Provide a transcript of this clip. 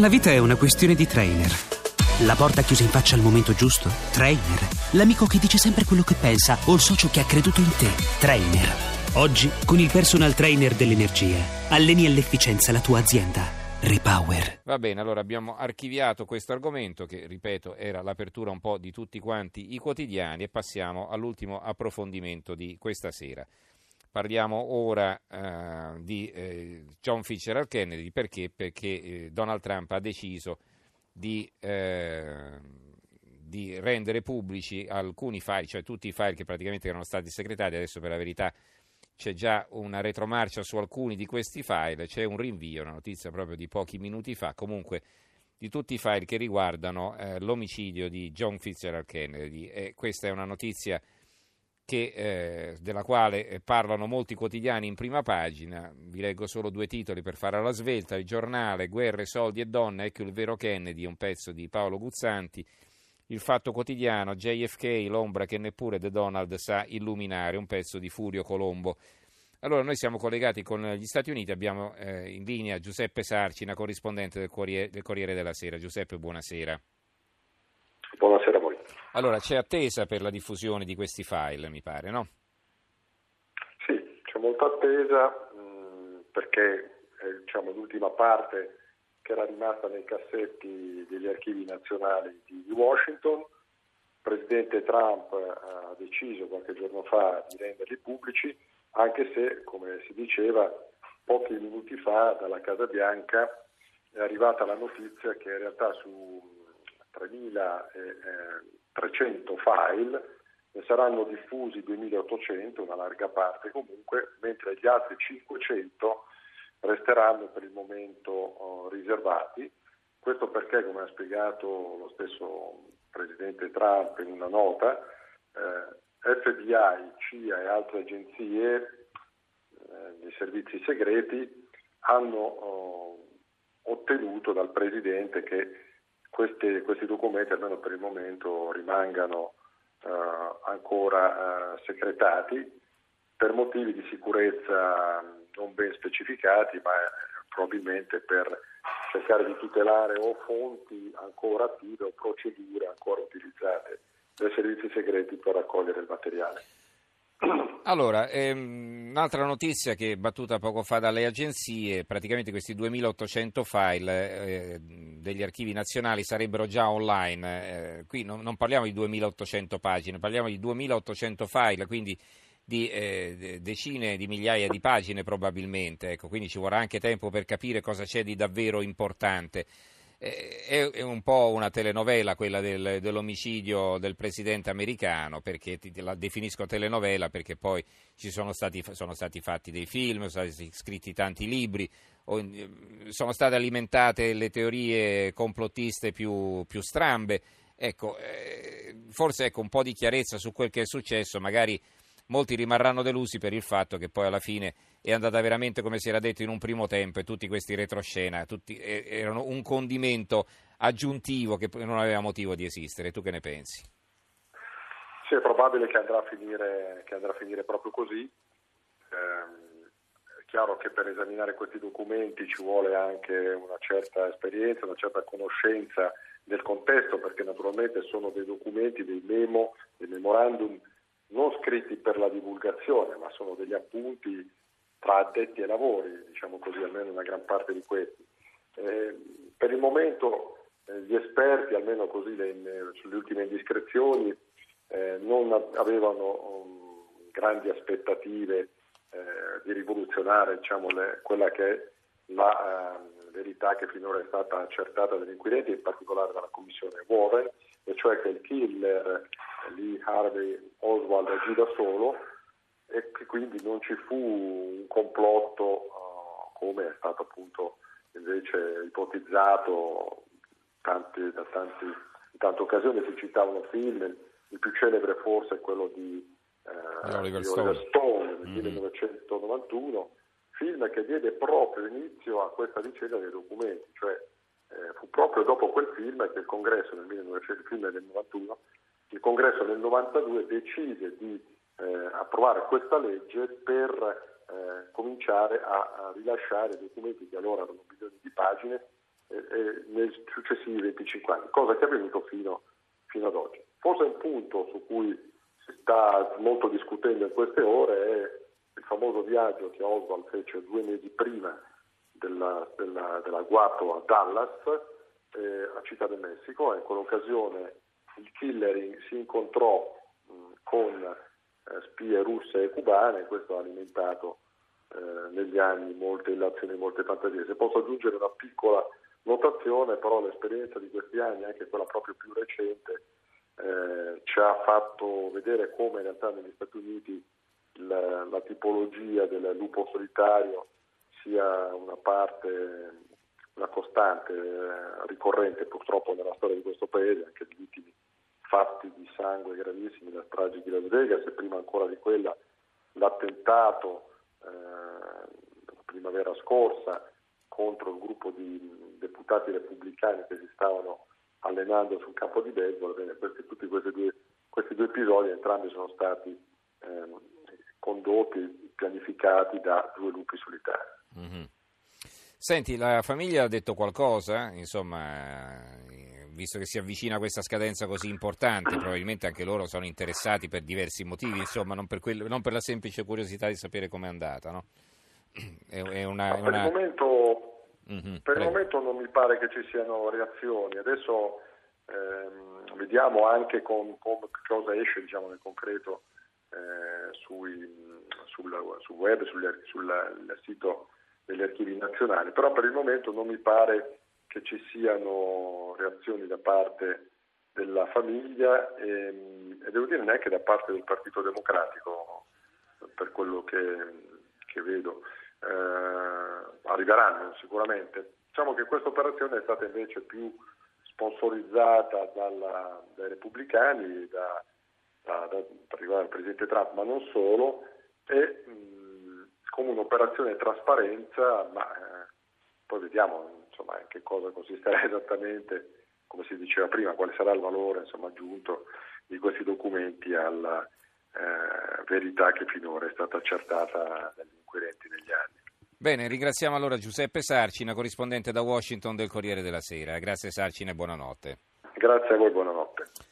La vita è una questione di trainer. La porta chiusa in faccia al momento giusto? Trainer. L'amico che dice sempre quello che pensa o il socio che ha creduto in te? Trainer. Oggi, con il personal trainer dell'energia, alleni all'efficienza la tua azienda. Repower. Va bene, allora abbiamo archiviato questo argomento che, ripeto, era l'apertura un po' di tutti quanti i quotidiani e passiamo all'ultimo approfondimento di questa sera. Parliamo ora uh, di eh, John Fitzgerald Kennedy. Perché? Perché eh, Donald Trump ha deciso di, eh, di, rendere pubblici alcuni file, cioè tutti i file che praticamente erano stati segretati, adesso per la verità c'è già una retromarcia su alcuni di questi file, c'è un rinvio, una notizia proprio di pochi minuti fa, comunque di tutti i file che riguardano eh, l'omicidio di John Fitzgerald Kennedy. E questa è una notizia che, eh, della quale eh, parlano molti quotidiani in prima pagina. Vi leggo solo due titoli per fare alla svelta. Il giornale Guerre, soldi e donne, ecco il vero Kennedy, un pezzo di Paolo Guzzanti. Il fatto quotidiano, JFK, l'ombra che neppure The Donald sa illuminare, un pezzo di Furio Colombo. Allora, noi siamo collegati con gli Stati Uniti, abbiamo eh, in linea Giuseppe Sarcina, corrispondente del Corriere, del Corriere della Sera. Giuseppe, buonasera. Buonasera. Allora, c'è attesa per la diffusione di questi file, mi pare, no? Sì, c'è molta attesa mh, mm, perché è diciamo, l'ultima parte che era rimasta nei cassetti degli archivi nazionali di Washington. Il presidente Trump ha deciso qualche giorno fa di renderli pubblici, anche se, come si diceva, pochi minuti fa dalla Casa Bianca è arrivata la notizia che in realtà su 3.300 file, ne saranno diffusi 2.800, una larga parte comunque, mentre gli altri 500 resteranno per il momento uh, riservati. Questo perché, come ha spiegato lo stesso Presidente Trump in una nota, eh, FBI, CIA e altre agenzie eh, servizi segreti hanno uh, ottenuto dal Presidente che questi, questi, documenti, almeno per il momento, rimangano uh, ancora uh, segretati per motivi di sicurezza non ben specificati, ma probabilmente per cercare di tutelare o fonti ancora attive o procedure ancora utilizzate dai servizi segreti per raccogliere il materiale. Allora, ehm, un'altra notizia che è battuta poco fa dalle agenzie, praticamente questi 2800 file eh, degli archivi nazionali sarebbero già online, eh, qui non, non, parliamo di 2800 pagine, parliamo di 2800 file, quindi di eh, decine di migliaia di pagine probabilmente, ecco, quindi ci vorrà anche tempo per capire cosa c'è di davvero importante. Eh, è, un po' una telenovela quella del, dell'omicidio del presidente americano, perché ti, la definisco telenovela perché poi ci sono stati, sono stati fatti dei film, sono stati scritti tanti libri, sono state alimentate le teorie complottiste più, più strambe. Ecco, eh, forse ecco, un po' di chiarezza su quel che è successo, magari molti rimarranno delusi per il fatto che poi alla fine è andata veramente come si era detto in un primo tempo e tutti questi retroscena tutti, erano un condimento aggiuntivo che non aveva motivo di esistere. Tu che ne pensi? Sì, è probabile che andrà a finire, andrà a finire proprio così. Eh, è chiaro che per esaminare questi documenti ci vuole anche una certa esperienza, una certa conoscenza del contesto, perché naturalmente sono dei documenti, dei memo, dei memorandum non scritti per la divulgazione, ma sono degli appunti tra addetti ai lavori, diciamo così, almeno una gran parte di questi. Eh, per il momento eh, gli esperti, almeno così le, sulle ultime indiscrezioni, eh, non avevano um, grandi aspettative eh, di rivoluzionare diciamo, le, quella che è la uh, verità che finora è stata accertata dagli inquirenti, in particolare dalla commissione Warren, e cioè che il killer Lee Harvey Oswald agì da solo e che quindi non ci fu un complotto uh, come è stato appunto invece ipotizzato tanti, da tanti, in tante occasioni si citavano film, il più celebre forse è quello di, uh, Oliver, di Oliver Stone, Stone del mm-hmm. 1991, film che diede proprio inizio a questa vicenda dei documenti, cioè eh, fu proprio dopo quel film che il congresso nel 1900, il film del 91, il congresso nel 92 decise di eh, approvare questa legge per eh, cominciare a, a, rilasciare documenti che allora erano milioni di pagine e, e successivi 25 anni, cosa che è avvenuto fino, fino ad oggi. Forse un punto su cui si sta molto discutendo in queste ore è il famoso viaggio che Oswald fece due mesi prima della, della, dell'agguato a Dallas, eh, a Città del Messico, e in quell'occasione il killer si incontrò con eh, spie russe e cubane e questo ha alimentato eh, negli anni molte illazioni molte fantasie. Se posso aggiungere una piccola notazione, però l'esperienza di questi anni, anche quella proprio più recente, eh, ci ha fatto vedere come in realtà negli Stati Uniti la, la tipologia del lupo solitario sia una parte, una costante ricorrente purtroppo nella storia di questo paese, anche di ultimi fatti di sangue gravissimi, la strage di Las Vegas e prima ancora di quella l'attentato eh, la primavera scorsa contro il gruppo di deputati repubblicani che si stavano allenando sul campo di baseball. Bene, questi, tutti questi due, questi due, episodi entrambi sono stati eh, condotti, pianificati da due lupi solitari. Mm-hmm. Senti, la famiglia ha detto qualcosa? Insomma, visto che si avvicina questa scadenza così importante, probabilmente anche loro sono interessati per diversi motivi, insomma, non per, quello, non per la semplice curiosità di sapere com'è andata, no? È, è una, per, una... Il momento, mm-hmm, per il momento non mi pare che ci siano reazioni. Adesso ehm, vediamo anche con, con cosa esce diciamo, nel concreto eh, sui, sul, sul, web, sul, sul sito degli archivi nazionali, però per il momento non mi pare che ci siano reazioni da parte della famiglia e, e devo dire neanche da parte del Partito Democratico per quello che, che vedo. Eh, arriveranno sicuramente. Diciamo che questa operazione è stata invece più sponsorizzata dalla, dai repubblicani, da, da, da, il Presidente Trump, ma non solo, e come un'operazione trasparenza, ma eh, poi vediamo insomma, in che cosa consisterà esattamente, come si diceva prima, quale sarà il valore insomma, aggiunto di questi documenti alla eh, verità che finora è stata accertata dagli inquirenti negli anni. Bene, ringraziamo allora Giuseppe Sarcina, corrispondente da Washington del Corriere della Sera. Grazie Sarcina e buonanotte. Grazie a voi, buonanotte.